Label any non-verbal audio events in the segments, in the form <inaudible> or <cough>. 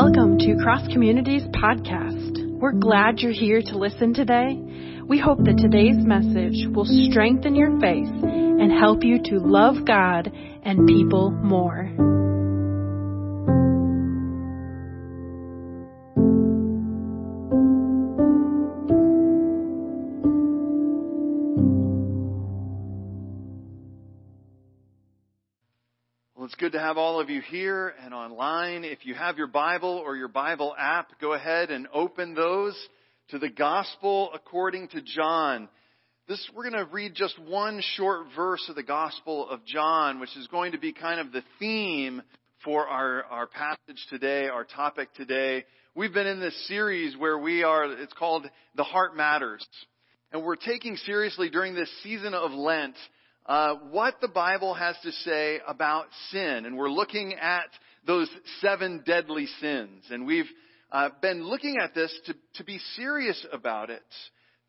Welcome to Cross Communities Podcast. We're glad you're here to listen today. We hope that today's message will strengthen your faith and help you to love God and people more. Have all of you here and online. If you have your Bible or your Bible app, go ahead and open those to the Gospel according to John. This, we're going to read just one short verse of the Gospel of John, which is going to be kind of the theme for our, our passage today, our topic today. We've been in this series where we are, it's called The Heart Matters. And we're taking seriously during this season of Lent uh, what the Bible has to say about sin. And we're looking at those seven deadly sins. And we've uh, been looking at this to, to be serious about it,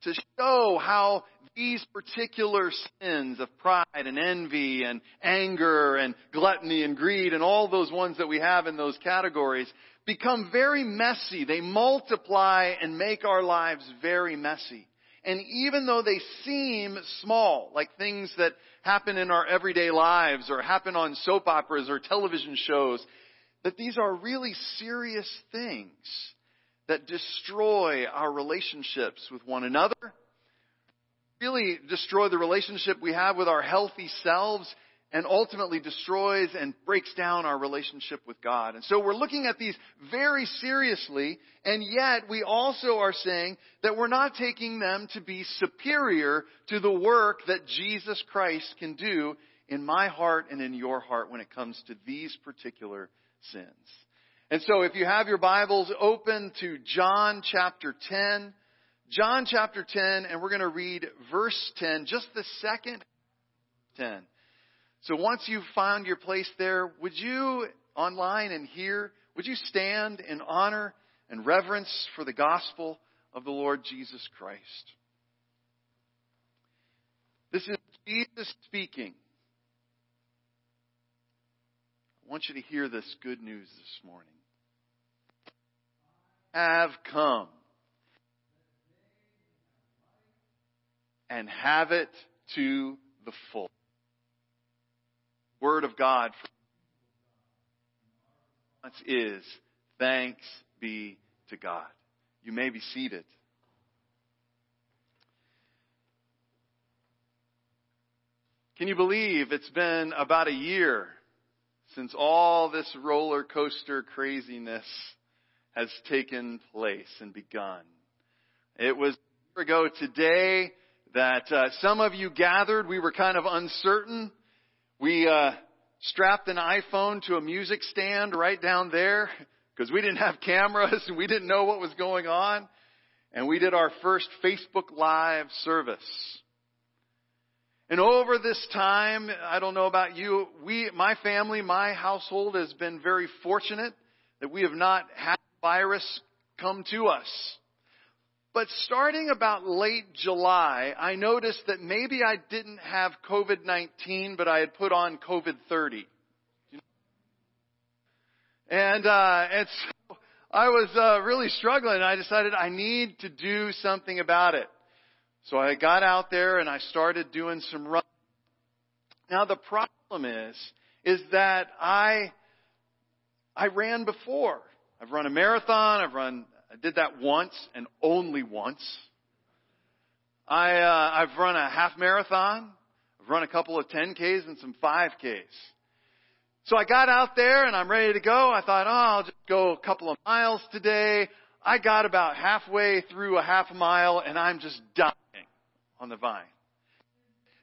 to show how these particular sins of pride and envy and anger and gluttony and greed and all those ones that we have in those categories become very messy. They multiply and make our lives very messy. And even though they seem small, like things that happen in our everyday lives or happen on soap operas or television shows, that these are really serious things that destroy our relationships with one another, really destroy the relationship we have with our healthy selves, and ultimately destroys and breaks down our relationship with God. And so we're looking at these very seriously, and yet we also are saying that we're not taking them to be superior to the work that Jesus Christ can do in my heart and in your heart when it comes to these particular sins. And so if you have your Bibles open to John chapter 10, John chapter 10, and we're going to read verse 10, just the second 10. So once you've found your place there, would you, online and here, would you stand in honor and reverence for the gospel of the Lord Jesus Christ? This is Jesus speaking. I want you to hear this good news this morning. Have come and have it to the full. Word of God is thanks be to God. You may be seated. Can you believe it's been about a year since all this roller coaster craziness has taken place and begun? It was a year ago today that uh, some of you gathered. We were kind of uncertain we uh, strapped an iPhone to a music stand right down there because we didn't have <laughs> cameras and we didn't know what was going on. And we did our first Facebook Live service. And over this time, I don't know about you, we, my family, my household has been very fortunate that we have not had virus come to us. But starting about late July, I noticed that maybe I didn't have COVID-19, but I had put on COVID-30. And, uh, and <laughs> so I was, uh, really struggling. I decided I need to do something about it. So I got out there and I started doing some running. Now the problem is, is that I, I ran before. I've run a marathon, I've run I did that once and only once. I, uh, I've run a half marathon. I've run a couple of 10Ks and some 5Ks. So I got out there and I'm ready to go. I thought, oh, I'll just go a couple of miles today. I got about halfway through a half mile and I'm just dying on the vine.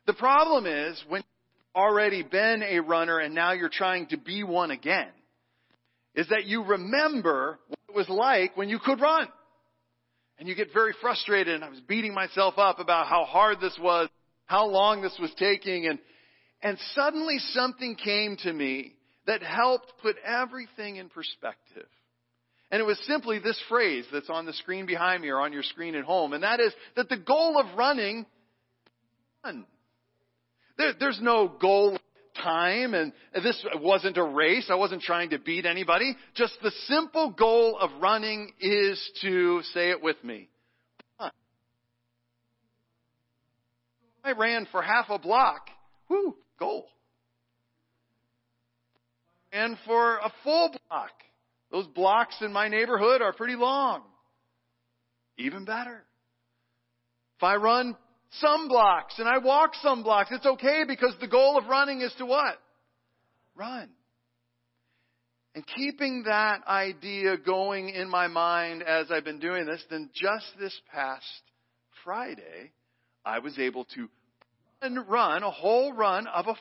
The problem is when you've already been a runner and now you're trying to be one again, is that you remember what it was like when you could run. And you get very frustrated and I was beating myself up about how hard this was, how long this was taking and, and suddenly something came to me that helped put everything in perspective. And it was simply this phrase that's on the screen behind me or on your screen at home, and that is that the goal of running, run. There, there's no goal time and this wasn't a race. I wasn't trying to beat anybody. Just the simple goal of running is to, say it with me. I ran for half a block. Whoo, goal. And for a full block. Those blocks in my neighborhood are pretty long. Even better. If I run some blocks and I walk some blocks, it's okay because the goal of running is to what? Run. And keeping that idea going in my mind as I've been doing this, then just this past Friday, I was able to run a whole run of a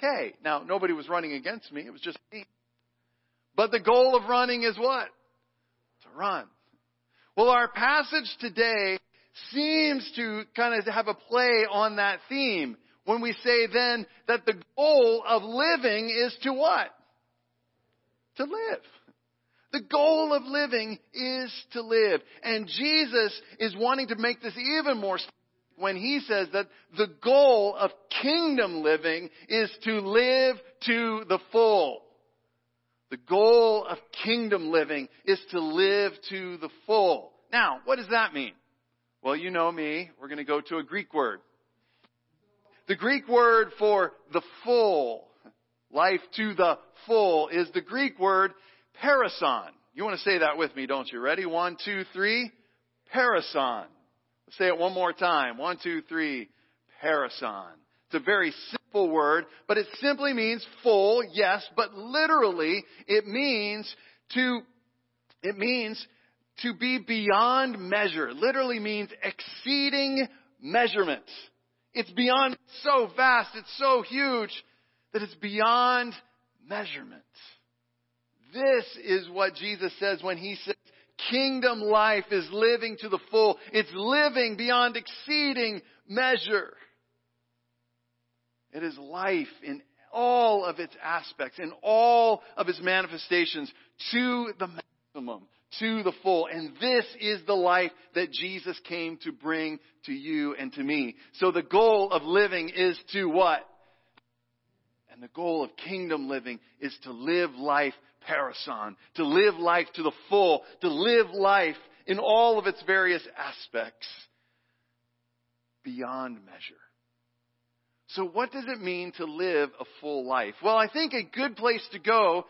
K. Now, nobody was running against me. It was just me. But the goal of running is what? To run. Well, our passage today seems to kind of have a play on that theme when we say then that the goal of living is to what? To live. The goal of living is to live. And Jesus is wanting to make this even more when he says that the goal of kingdom living is to live to the full. The goal of kingdom living is to live to the full. Now, what does that mean? Well, you know me. We're going to go to a Greek word. The Greek word for the full, life to the full, is the Greek word perisson. You want to say that with me, don't you? Ready? One, two, three. Perisson. Let's say it one more time. One, two, three. Perisson. It's a very simple word, but it simply means full, yes, but literally it means to, it means to be beyond measure literally means exceeding measurement. It's beyond so vast, it's so huge that it's beyond measurement. This is what Jesus says when he says kingdom life is living to the full. It's living beyond exceeding measure. It is life in all of its aspects, in all of its manifestations to the maximum, to the full. And this is the life that Jesus came to bring to you and to me. So the goal of living is to what? And the goal of kingdom living is to live life perisson, to live life to the full, to live life in all of its various aspects beyond measure. So what does it mean to live a full life? Well, I think a good place to go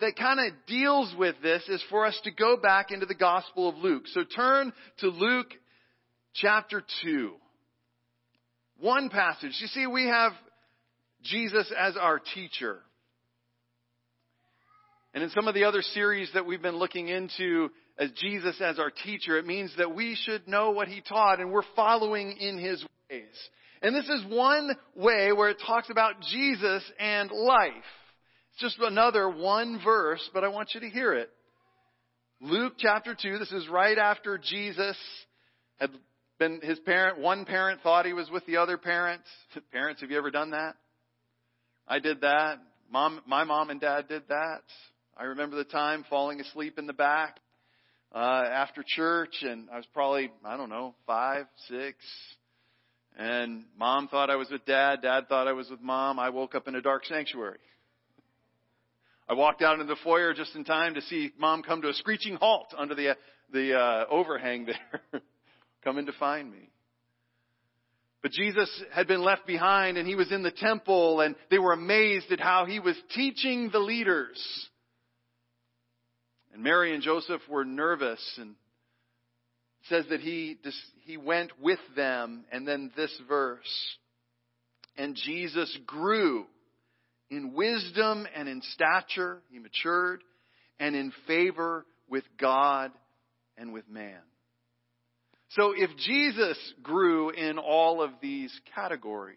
that kind of deals with this is for us to go back into the Gospel of Luke. So turn to Luke chapter 2. One passage. You see, we have Jesus as our teacher. And in some of the other series that we've been looking into as Jesus as our teacher, it means that we should know what he taught and we're following in his ways. And this is one way where it talks about Jesus and life. Just another one verse, but I want you to hear it. Luke chapter 2, this is right after Jesus had been, his parent, one parent thought he was with the other parent. <laughs> Parents, have you ever done that? I did that. Mom, my mom and dad did that. I remember the time falling asleep in the back uh, after church, and I was probably I don't know five, six, and mom thought I was with dad, dad thought I was with mom. I woke up in a dark sanctuary. I walked out into the foyer just in time to see mom come to a screeching halt under the, the uh, overhang there, <laughs> coming to find me. But Jesus had been left behind and he was in the temple and they were amazed at how he was teaching the leaders. And Mary and Joseph were nervous and says that he, he went with them and then this verse. And Jesus grew in wisdom and in stature, he matured, and in favor with God and with man. So if Jesus grew in all of these categories,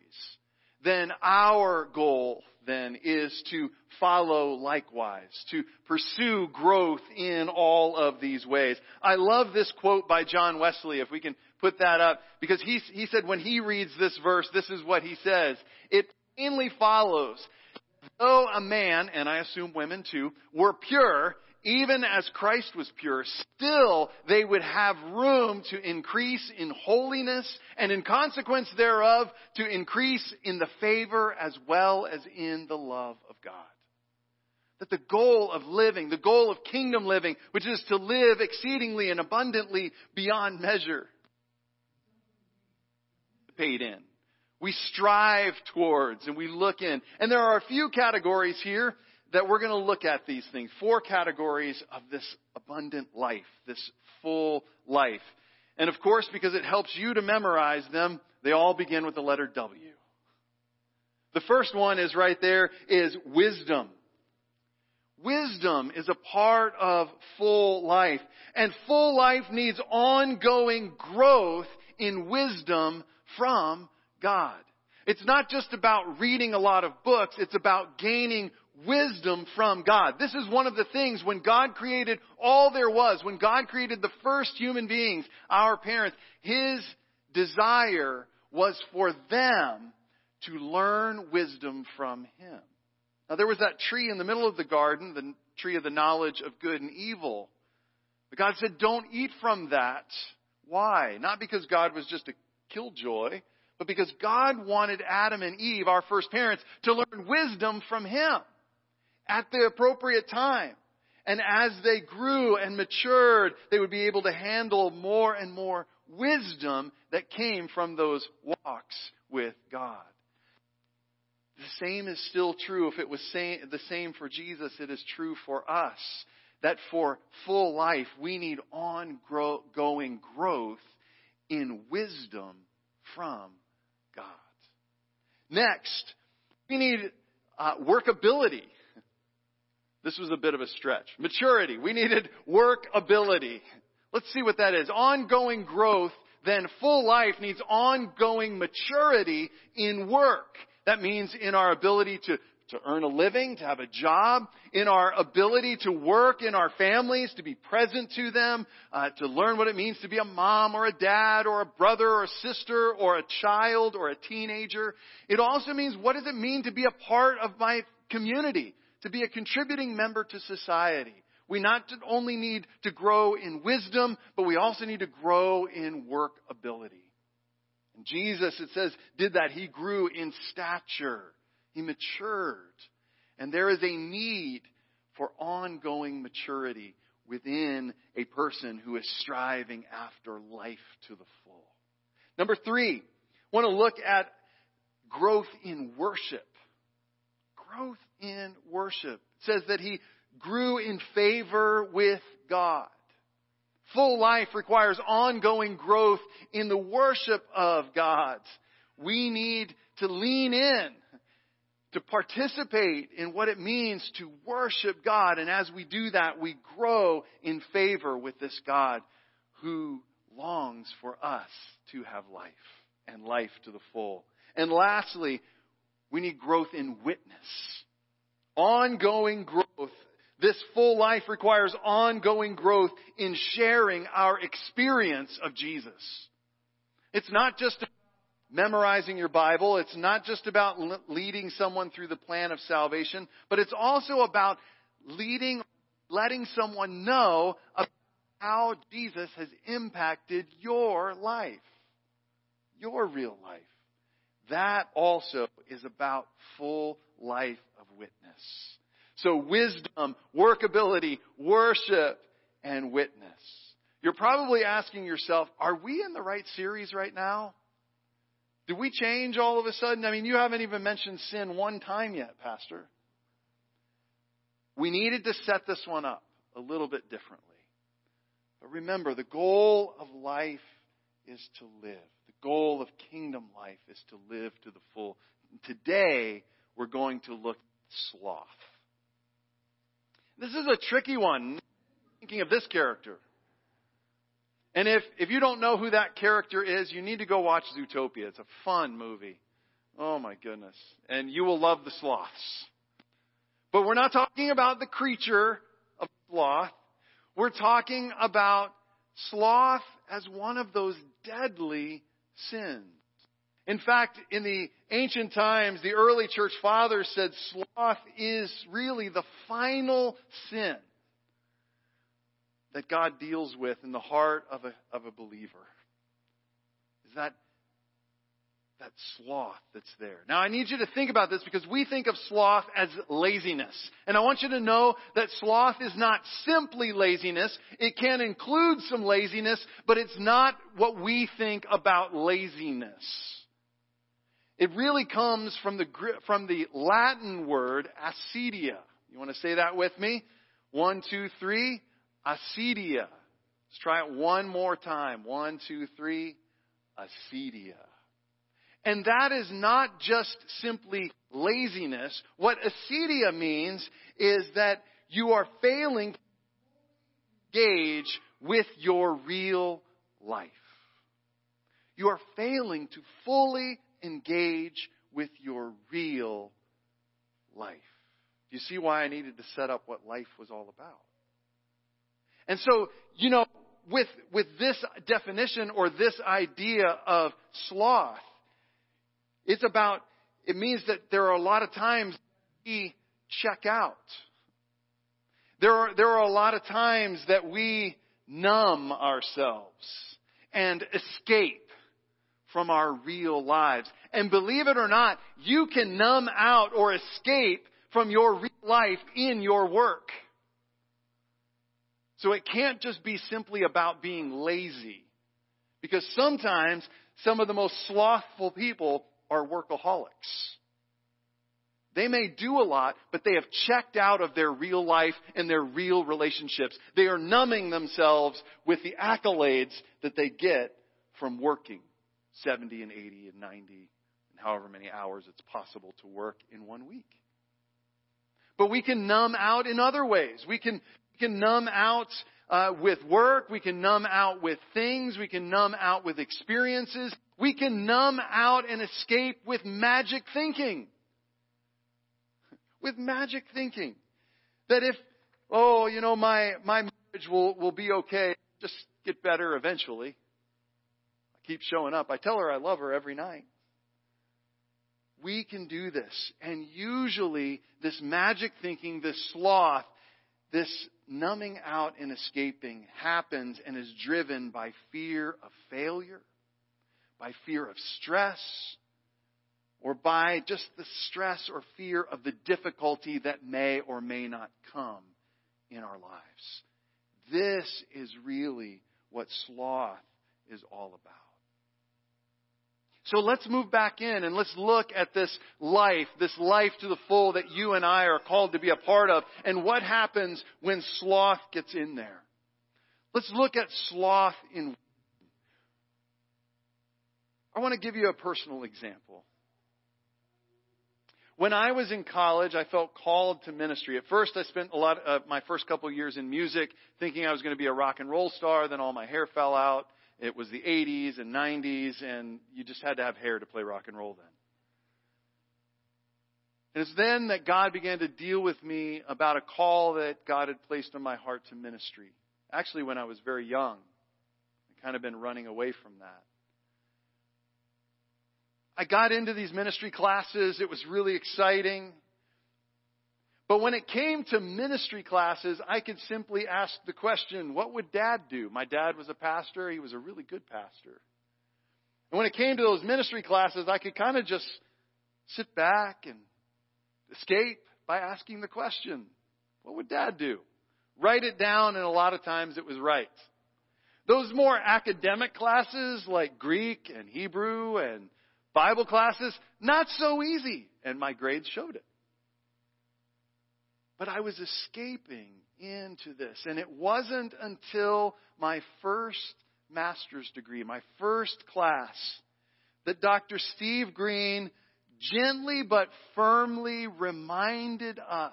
then our goal then is to follow likewise, to pursue growth in all of these ways. I love this quote by John Wesley, if we can put that up, because he, he said when he reads this verse, this is what he says. It plainly follows though a man, and I assume women too, were pure, even as Christ was pure, still they would have room to increase in holiness and in consequence thereof to increase in the favor as well as in the love of God. That the goal of living, the goal of kingdom living, which is to live exceedingly and abundantly beyond measure, paid in. We strive towards and we look in. And there are a few categories here that we're going to look at these things. Four categories of this abundant life, this full life. And of course, because it helps you to memorize them, they all begin with the letter W. The first one is right there is wisdom. Wisdom is a part of full life. And full life needs ongoing growth in wisdom from God. It's not just about reading a lot of books, it's about gaining wisdom from God. This is one of the things when God created all there was, when God created the first human beings, our parents, His desire was for them to learn wisdom from Him. Now there was that tree in the middle of the garden, the tree of the knowledge of good and evil. But God said, don't eat from that. Why? Not because God was just a killjoy, but because God wanted Adam and Eve, our first parents, to learn wisdom from Him at the appropriate time. And as they grew and matured, they would be able to handle more and more wisdom that came from those walks with God. The same is still true. If it was the same for Jesus, it is true for us. That for full life, we need ongoing growth in wisdom from God. Next, we need uh, workability. This was a bit of a stretch. Maturity. We needed workability. Let's see what that is. Ongoing growth, then full life needs ongoing maturity in work. That means in our ability to to earn a living, to have a job, in our ability to work in our families, to be present to them, uh, to learn what it means to be a mom or a dad or a brother or a sister or a child or a teenager. It also means what does it mean to be a part of my community, to be a contributing member to society. We not only need to grow in wisdom, but we also need to grow in work ability. And Jesus, it says, did that. He grew in stature he matured. And there is a need for ongoing maturity within a person who is striving after life to the full. Number three, want to look at growth in worship. Growth in worship. It says that he grew in favor with God. Full life requires ongoing growth in the worship of God. We need to lean in to participate in what it means to worship God. And as we do that, we grow in favor with this God who longs for us to have life and life to the full. And lastly, we need growth in witness. Ongoing growth. This full life requires ongoing growth in sharing our experience of Jesus. It's not just memorizing your Bible. It's not just about leading someone through the plan of salvation, but it's also about leading, letting someone know about how Jesus has impacted your life, your real life. That also is about full life of witness. So wisdom, workability, worship, and witness. You're probably asking yourself, are we in the right series right now? Did we change all of a sudden? I mean, you haven't even mentioned sin one time yet, Pastor. We needed to set this one up a little bit differently. But remember, the goal of life is to live. The goal of kingdom life is to live to the full. Today, we're going to look at sloth. This is a tricky one. Thinking of this character. And if, if you don't know who that character is, you need to go watch Zootopia. It's a fun movie. Oh my goodness. And you will love the sloths. But we're not talking about the creature of sloth. We're talking about sloth as one of those deadly sins. In fact, in the ancient times, the early church fathers said sloth is really the final sin that God deals with in the heart of a, of a believer is that that sloth that's there. Now I need you to think about this because we think of sloth as laziness. And I want you to know that sloth is not simply laziness. It can include some laziness, but it's not what we think about laziness. It really comes from the, from the Latin word acedia. You want to say that with me? One, two, three. Acedia. Let's try it one more time. One, two, three. Acedia. And that is not just simply laziness. What acedia means is that you are failing to engage with your real life. You are failing to fully engage with your real life. Do you see why I needed to set up what life was all about? And so, you know, with, with this definition or this idea of sloth, it's about, it means that there are a lot of times we check out. There are, there are a lot of times that we numb ourselves and escape from our real lives. And believe it or not, you can numb out or escape from your real life in your work. So it can't just be simply about being lazy. Because sometimes some of the most slothful people are workaholics. They may do a lot, but they have checked out of their real life and their real relationships. They are numbing themselves with the accolades that they get from working 70 and 80 and 90 and however many hours it's possible to work in one week. But we can numb out in other ways. We can, we can numb out uh, with work. We can numb out with things. We can numb out with experiences. We can numb out and escape with magic thinking. With magic thinking. That if, oh, you know, my, my marriage will, will be okay, just get better eventually. I keep showing up. I tell her I love her every night. We can do this. And usually, this magic thinking, this sloth, this numbing out and escaping happens and is driven by fear of failure by fear of stress, or by just the stress or fear of the difficulty that may or may not come in our lives. This is really what sloth is all about. So let's move back in and let's look at this life, this life to the full that you and I are called to be a part of, and what happens when sloth gets in there. Let's look at sloth in I want to give you a personal example. When I was in college, I felt called to ministry. At first, I spent a lot of my first couple of years in music thinking I was going to be a rock and roll star. Then all my hair fell out. It was the 80s and 90s, and you just had to have hair to play rock and roll then. And it's then that God began to deal with me about a call that God had placed on my heart to ministry. Actually, when I was very young, I'd kind of been running away from that. I got into these ministry classes. It was really exciting. But when it came to ministry classes, I could simply ask the question, what would dad do? My dad was a pastor. He was a really good pastor. And when it came to those ministry classes, I could kind of just sit back and escape by asking the question, what would dad do? Write it down, and a lot of times it was right. Those more academic classes like Greek and Hebrew and Bible classes, not so easy. And my grades showed it. But I was escaping into this. And it wasn't until my first master's degree, my first class, that Dr. Steve Green gently but firmly reminded us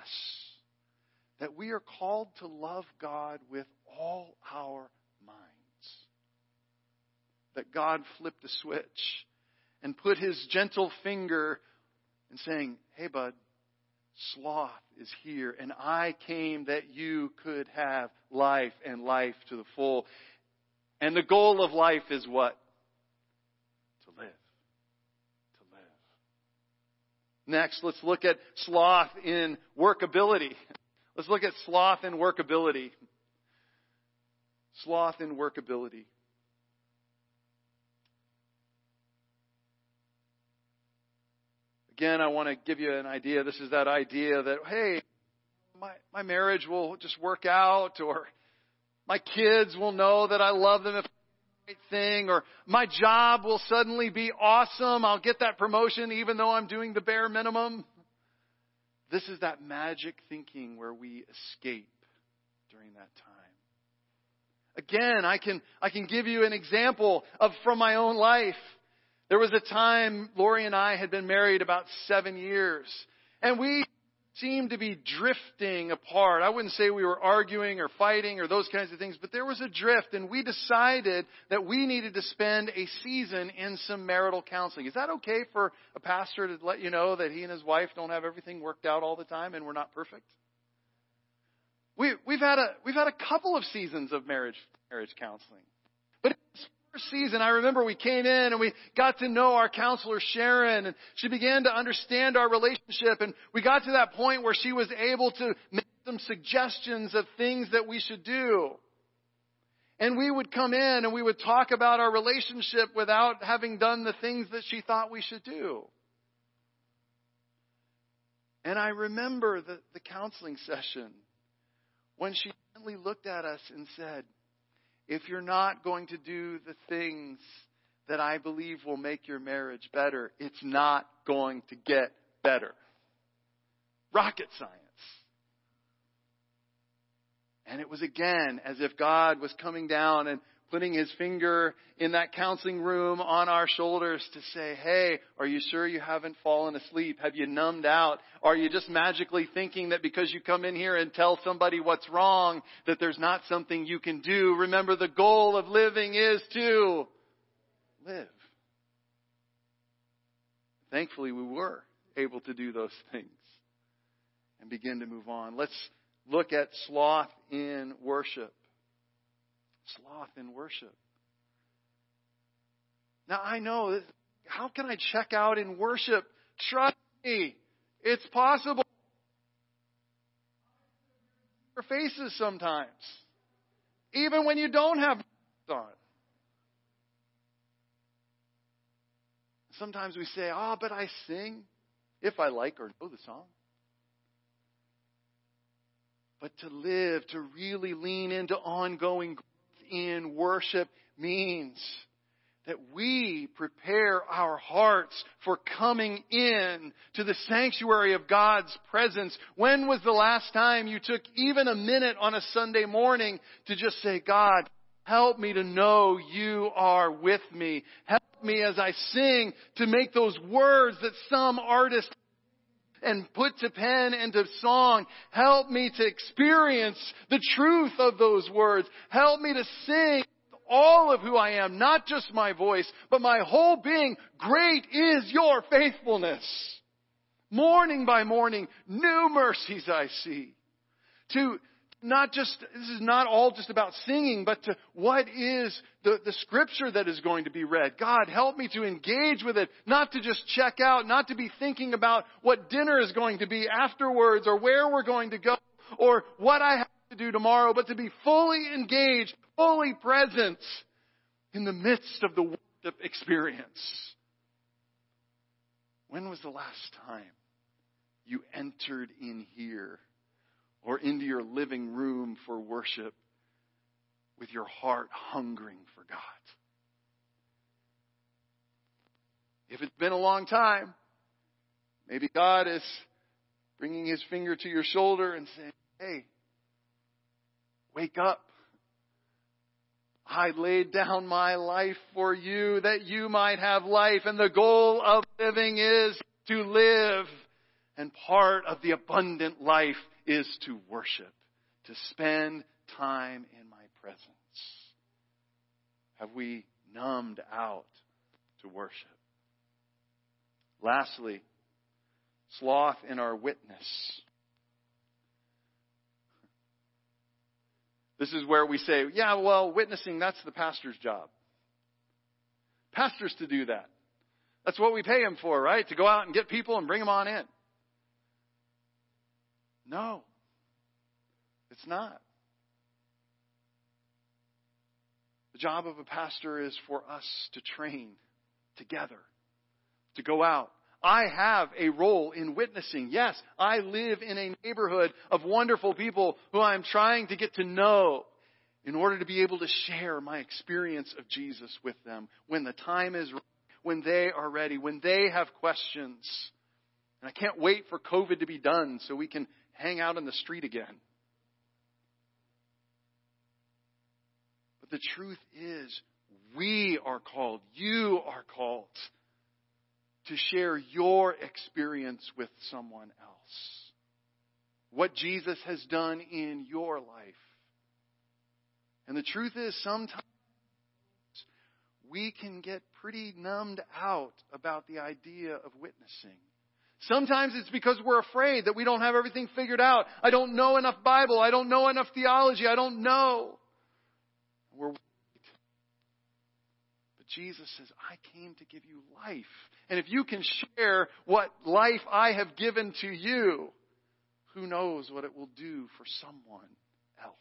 that we are called to love God with all our minds. That God flipped a switch and put his gentle finger and saying, Hey, bud, sloth is here, and I came that you could have life and life to the full. And the goal of life is what? To live. To live. Next, let's look at sloth in workability. Let's look at sloth in workability. Sloth in workability. Again, I want to give you an idea. This is that idea that, hey, my, my marriage will just work out, or my kids will know that I love them if right thing, or my job will suddenly be awesome. I'll get that promotion even though I'm doing the bare minimum. This is that magic thinking where we escape during that time. Again, I can, I can give you an example of from my own life. There was a time Lori and I had been married about seven years, and we seemed to be drifting apart. I wouldn't say we were arguing or fighting or those kinds of things, but there was a drift, and we decided that we needed to spend a season in some marital counseling. Is that okay for a pastor to let you know that he and his wife don't have everything worked out all the time and we're not perfect? We, we've had a we've had a couple of seasons of marriage marriage counseling, but first season, I remember we came in and we got to know our counselor Sharon and she began to understand our relationship and we got to that point where she was able to make some suggestions of things that we should do. And we would come in and we would talk about our relationship without having done the things that she thought we should do. And I remember the, the counseling session when she looked at us and said, if you're not going to do the things that I believe will make your marriage better, it's not going to get better. Rocket science. And it was again as if God was coming down and putting his finger in that counseling room on our shoulders to say, hey, are you sure you haven't fallen asleep? Have you numbed out? Are you just magically thinking that because you come in here and tell somebody what's wrong, that there's not something you can do? Remember, the goal of living is to live. Thankfully, we were able to do those things and begin to move on. Let's look at sloth in worship sloth in worship. Now I know how can I check out in worship? Trust me, it's possible. Your faces sometimes, even when you don't have on. Sometimes we say, "Oh, but I sing if I like or know the song." But to live, to really lean into ongoing in worship means that we prepare our hearts for coming in to the sanctuary of God's presence. When was the last time you took even a minute on a Sunday morning to just say, God, help me to know you are with me. Help me as I sing to make those words that some artists and put to pen and to song. Help me to experience the truth of those words. Help me to sing all of who I am, not just my voice, but my whole being. Great is your faithfulness. Morning by morning, new mercies I see. To not just, this is not all just about singing, but to what is the, the scripture that is going to be read. God, help me to engage with it, not to just check out, not to be thinking about what dinner is going to be afterwards or where we're going to go or what I have to do tomorrow, but to be fully engaged, fully present in the midst of the worship experience. When was the last time you entered in here? Or into your living room for worship with your heart hungering for God. If it's been a long time, maybe God is bringing his finger to your shoulder and saying, Hey, wake up. I laid down my life for you that you might have life. And the goal of living is to live. And part of the abundant life is to worship, to spend time in my presence. Have we numbed out to worship? Lastly, sloth in our witness. This is where we say, yeah, well, witnessing, that's the pastor's job. Pastors to do that. That's what we pay him for, right? To go out and get people and bring them on in. No, it's not. The job of a pastor is for us to train together, to go out. I have a role in witnessing. Yes, I live in a neighborhood of wonderful people who I'm trying to get to know in order to be able to share my experience of Jesus with them when the time is right, when they are ready, when they have questions. And I can't wait for COVID to be done so we can hang out in the street again. But the truth is, we are called, you are called to share your experience with someone else. What Jesus has done in your life. And the truth is, sometimes we can get pretty numbed out about the idea of witnessing. Sometimes it's because we're afraid that we don't have everything figured out. I don't know enough Bible. I don't know enough theology. I don't know. We're. But Jesus says, I came to give you life. And if you can share what life I have given to you, who knows what it will do for someone else.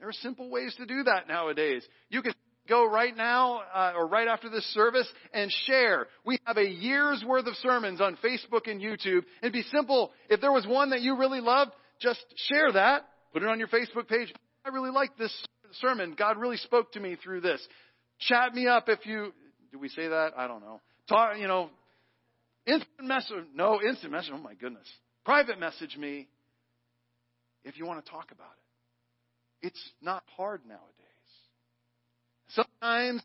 There are simple ways to do that nowadays. You can go right now uh, or right after this service and share. We have a year's worth of sermons on Facebook and YouTube. It'd be simple. If there was one that you really loved, just share that. Put it on your Facebook page. I really like this sermon. God really spoke to me through this. Chat me up if you, do we say that? I don't know. Talk, you know, instant message, no, instant message. Oh my goodness. Private message me if you want to talk about it. It's not hard nowadays. Sometimes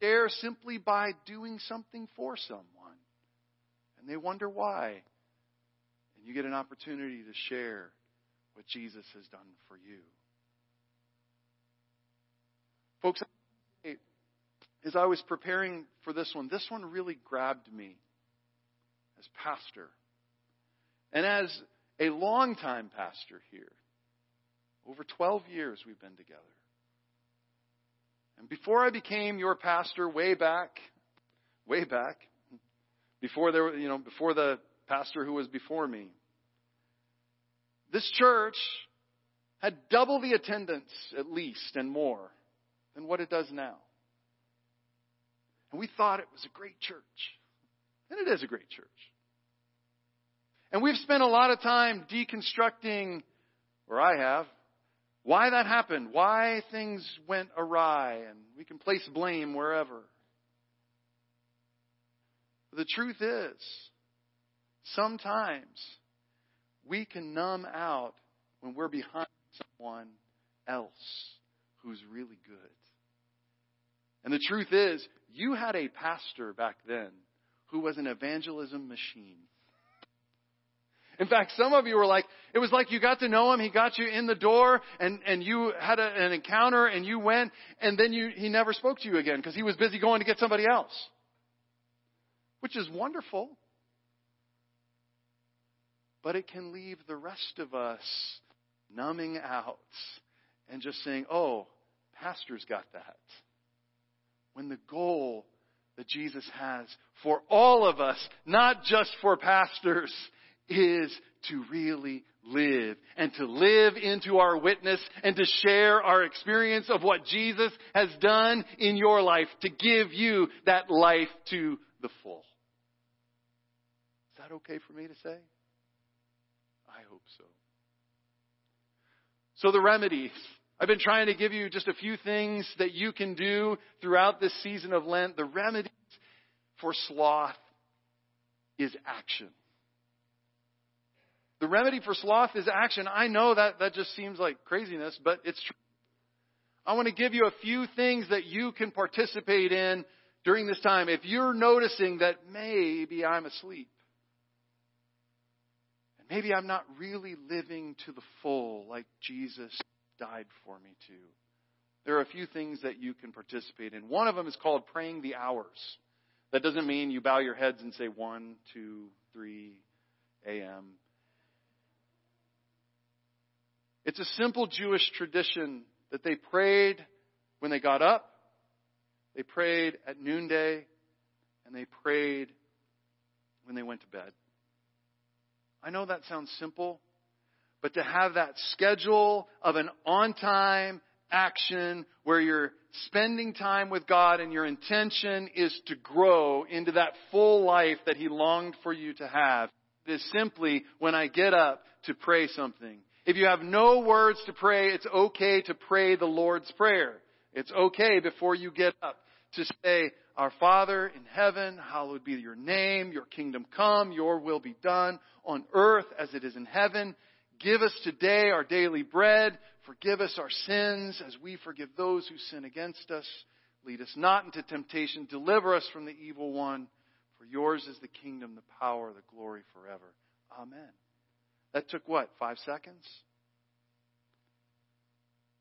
share simply by doing something for someone. And they wonder why. And you get an opportunity to share what Jesus has done for you. Folks, as I was preparing for this one, this one really grabbed me as pastor. And as a longtime pastor here, over 12 years we've been together. And before I became your pastor way back, way back, before there, were you know, before the pastor who was before me, this church had double the attendance at least and more than what it does now. And we thought it was a great church. And it is a great church. And we've spent a lot of time deconstructing, or I have, why that happened, why things went awry, and we can place blame wherever. The truth is, sometimes we can numb out when we're behind someone else who's really good. And the truth is, you had a pastor back then who was an evangelism machine. In fact, some of you were like, it was like you got to know him, he got you in the door, and, and you had a, an encounter, and you went, and then you, he never spoke to you again because he was busy going to get somebody else. Which is wonderful. But it can leave the rest of us numbing out and just saying, oh, pastor's got that. When the goal that Jesus has for all of us, not just for pastors, is to really live and to live into our witness and to share our experience of what Jesus has done in your life to give you that life to the full. Is that okay for me to say? I hope so. So the remedies. I've been trying to give you just a few things that you can do throughout this season of Lent. The remedies for sloth is action. The remedy for sloth is action. I know that that just seems like craziness, but it's true. I want to give you a few things that you can participate in during this time. If you're noticing that maybe I'm asleep, and maybe I'm not really living to the full like Jesus died for me to, there are a few things that you can participate in. One of them is called praying the hours. That doesn't mean you bow your heads and say 1, 2, 3 a.m. It's a simple Jewish tradition that they prayed when they got up, they prayed at noonday, and they prayed when they went to bed. I know that sounds simple, but to have that schedule of an on time action where you're spending time with God and your intention is to grow into that full life that He longed for you to have, is simply when I get up to pray something. If you have no words to pray, it's okay to pray the Lord's Prayer. It's okay before you get up to say, Our Father in heaven, hallowed be your name, your kingdom come, your will be done on earth as it is in heaven. Give us today our daily bread. Forgive us our sins as we forgive those who sin against us. Lead us not into temptation. Deliver us from the evil one. For yours is the kingdom, the power, the glory forever. Amen. That took what? Five seconds?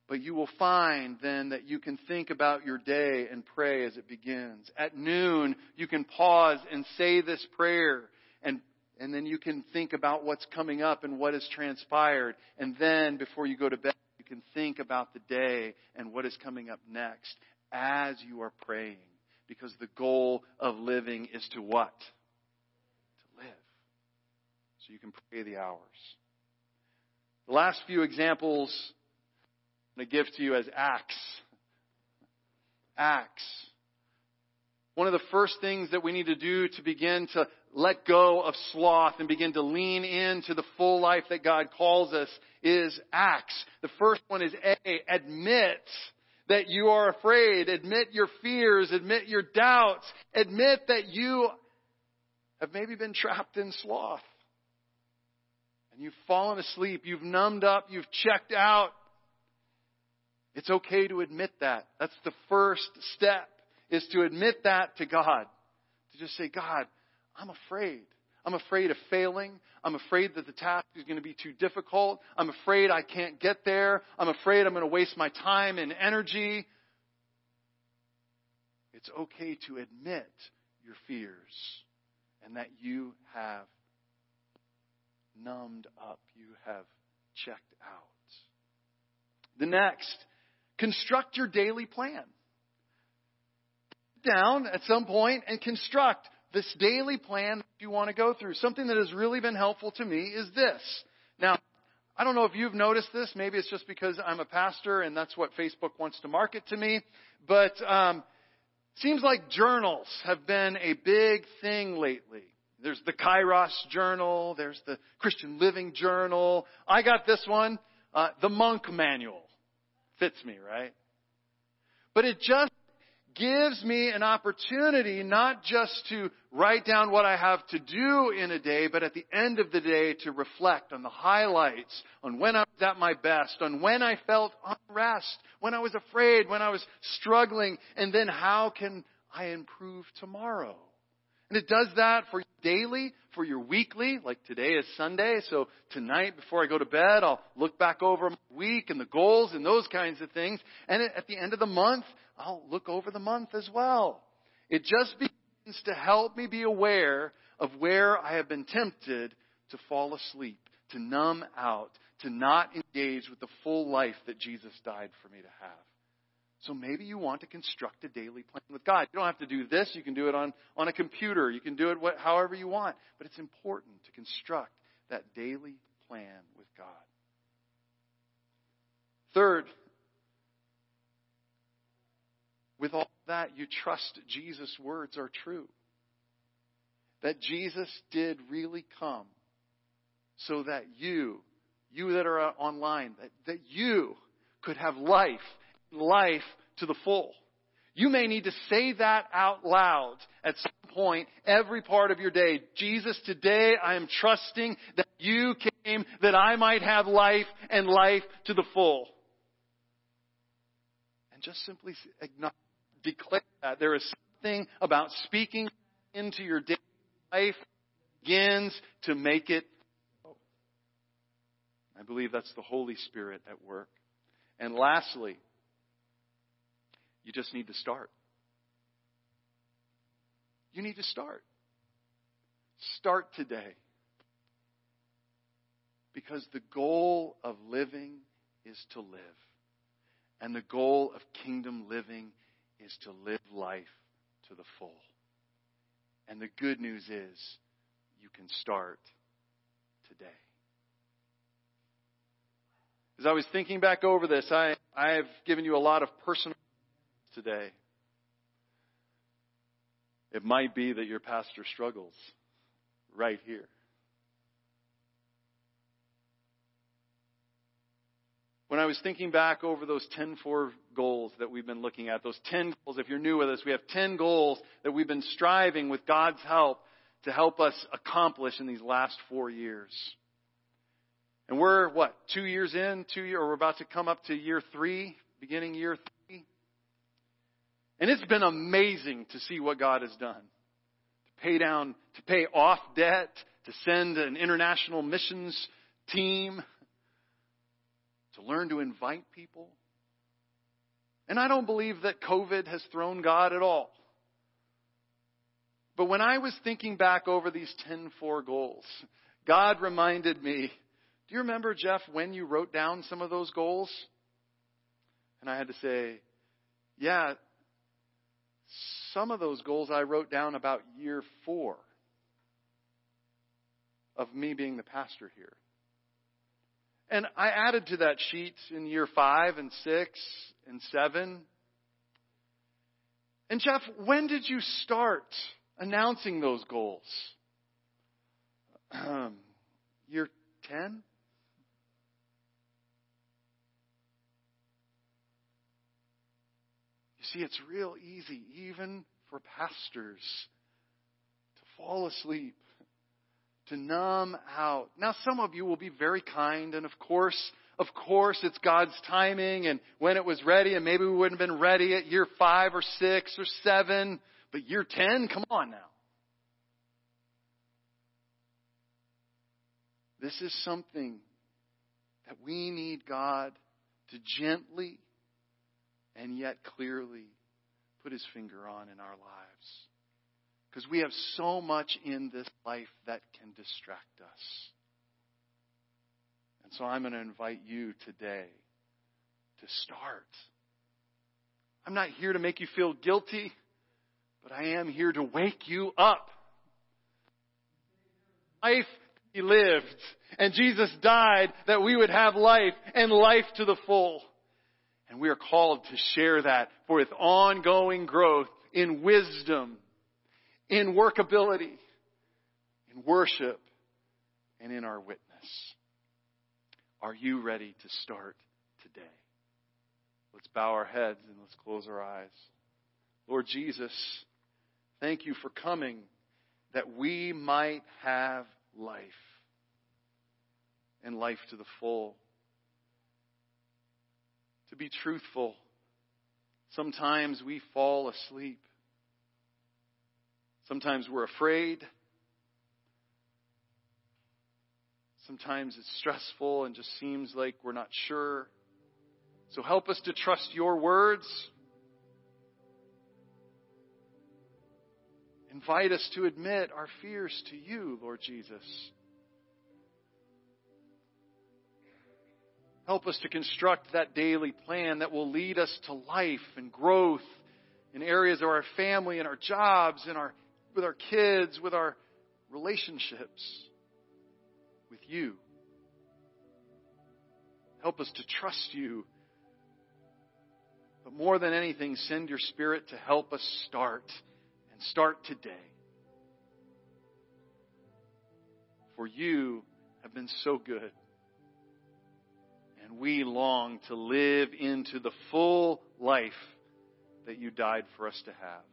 But you will find then that you can think about your day and pray as it begins. At noon, you can pause and say this prayer and and then you can think about what's coming up and what has transpired. And then before you go to bed, you can think about the day and what is coming up next as you are praying. Because the goal of living is to what? So you can pray the hours. The last few examples I'm going to give to you as acts. Acts. One of the first things that we need to do to begin to let go of sloth and begin to lean into the full life that God calls us is acts. The first one is A, admit that you are afraid. Admit your fears. Admit your doubts. Admit that you have maybe been trapped in sloth. And you've fallen asleep. You've numbed up. You've checked out. It's okay to admit that. That's the first step, is to admit that to God. To just say, God, I'm afraid. I'm afraid of failing. I'm afraid that the task is going to be too difficult. I'm afraid I can't get there. I'm afraid I'm going to waste my time and energy. It's okay to admit your fears and that you have numbed up, you have checked out. The next, construct your daily plan. Down at some point and construct this daily plan that you want to go through. Something that has really been helpful to me is this. Now, I don't know if you've noticed this. Maybe it's just because I'm a pastor and that's what Facebook wants to market to me. But um, seems like journals have been a big thing lately. There's the Kairos Journal. There's the Christian Living Journal. I got this one, uh, the Monk Manual. Fits me, right? But it just gives me an opportunity not just to write down what I have to do in a day, but at the end of the day to reflect on the highlights, on when I was at my best, on when I felt unrest, when I was afraid, when I was struggling, and then how can I improve tomorrow? And it does that for daily, for your weekly, like today is Sunday, so tonight before I go to bed, I'll look back over my week and the goals and those kinds of things. And at the end of the month, I'll look over the month as well. It just begins to help me be aware of where I have been tempted to fall asleep, to numb out, to not engage with the full life that Jesus died for me to have. So maybe you want to construct a daily plan with God. You don't have to do this. You can do it on, on a computer. You can do it what, however you want. But it's important to construct that daily plan with God. Third, with all that, you trust Jesus' words are true. That Jesus did really come so that you, you that are online, that, that you could have life, life to the full. You may need to say that out loud at some point every part of your day. Jesus, today I am trusting that you came that I might have life and life to the full. And just simply declare that. There is something about speaking into your daily life begins to make it. I believe that's the Holy Spirit at work. And lastly, you just need to start. You need to start. Start today. Because the goal of living is to live. And the goal of kingdom living is to live life to the full. And the good news is you can start today. As I was thinking back over this, I, I've given you a lot of personal today. It might be that your pastor struggles right here. When I was thinking back over those 10 4 goals that we've been looking at, those 10 goals, if you're new with us, we have 10 goals that we've been striving with God's help to help us accomplish in these last four years. And we're, what, two years in, two year, or we're about to come up to year three, beginning year three. And it's been amazing to see what God has done. To pay down, to pay off debt, to send an international missions team, to learn to invite people. And I don't believe that COVID has thrown God at all. But when I was thinking back over these 10 4 goals, God reminded me, do you remember, Jeff, when you wrote down some of those goals? And I had to say, yeah, some of those goals I wrote down about year four of me being the pastor here. And I added to that sheet in year five and six and seven. And Jeff, when did you start announcing those goals? <clears throat> Year 10? See, it's real easy, even for pastors, to fall asleep to numb out. Now, some of you will be very kind, and of course, of course, it's God's timing and when it was ready, and maybe we wouldn't have been ready at year five or six or seven, but year ten, come on now. This is something that we need God to gently and yet clearly put his finger on in our lives. Because we have so much in this life that can distract us. And so I'm going to invite you today to start. I'm not here to make you feel guilty, but I am here to wake you up. Life he lived, and Jesus died that we would have life and life to the full. And we are called to share that its ongoing growth in wisdom in workability, in worship, and in our witness. Are you ready to start today? Let's bow our heads and let's close our eyes. Lord Jesus, thank you for coming that we might have life and life to the full. Be truthful, sometimes we fall asleep. Sometimes we're afraid. Sometimes it's stressful and just seems like we're not sure. So help us to trust your words. Invite us to admit our fears to you, Lord Jesus. Help us to construct that daily plan that will lead us to life and growth in areas of our family and our jobs and our with our kids, with our relationships with you. Help us to trust you. But more than anything, send your Spirit to help us start and start today. For you have been so good. And we long to live into the full life that you died for us to have.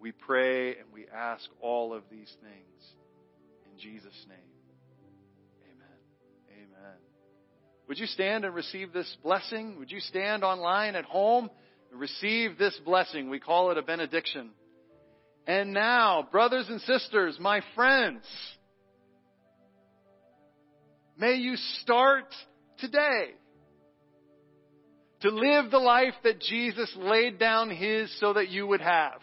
We pray and we ask all of these things in Jesus' name. Amen. Amen. Would you stand and receive this blessing? Would you stand online at home and receive this blessing? We call it a benediction. And now, brothers and sisters, my friends, may you start today to live the life that Jesus laid down His so that you would have.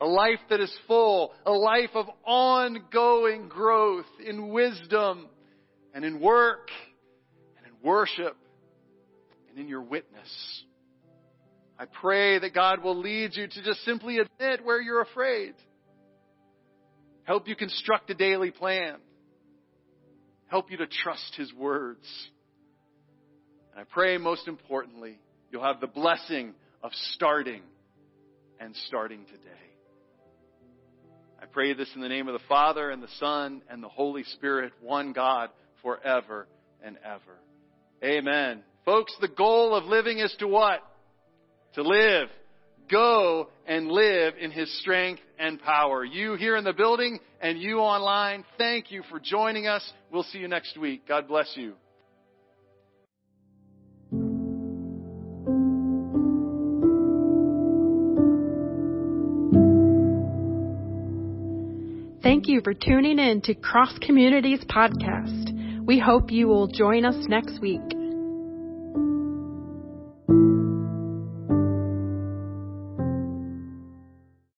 A life that is full, a life of ongoing growth in wisdom and in work and in worship and in your witness. I pray that God will lead you to just simply admit where you're afraid. Help you construct a daily plan. Help you to trust His words. And I pray most importantly, you'll have the blessing of starting and starting today. I pray this in the name of the Father and the Son and the Holy Spirit, one God, forever and ever. Amen. Folks, the goal of living is to what? To live. Go and live in His strength and power. You here in the building and you online, thank you for joining us. We'll see you next week. God bless you. Thank you for tuning in to Cross Communities Podcast. We hope you will join us next week.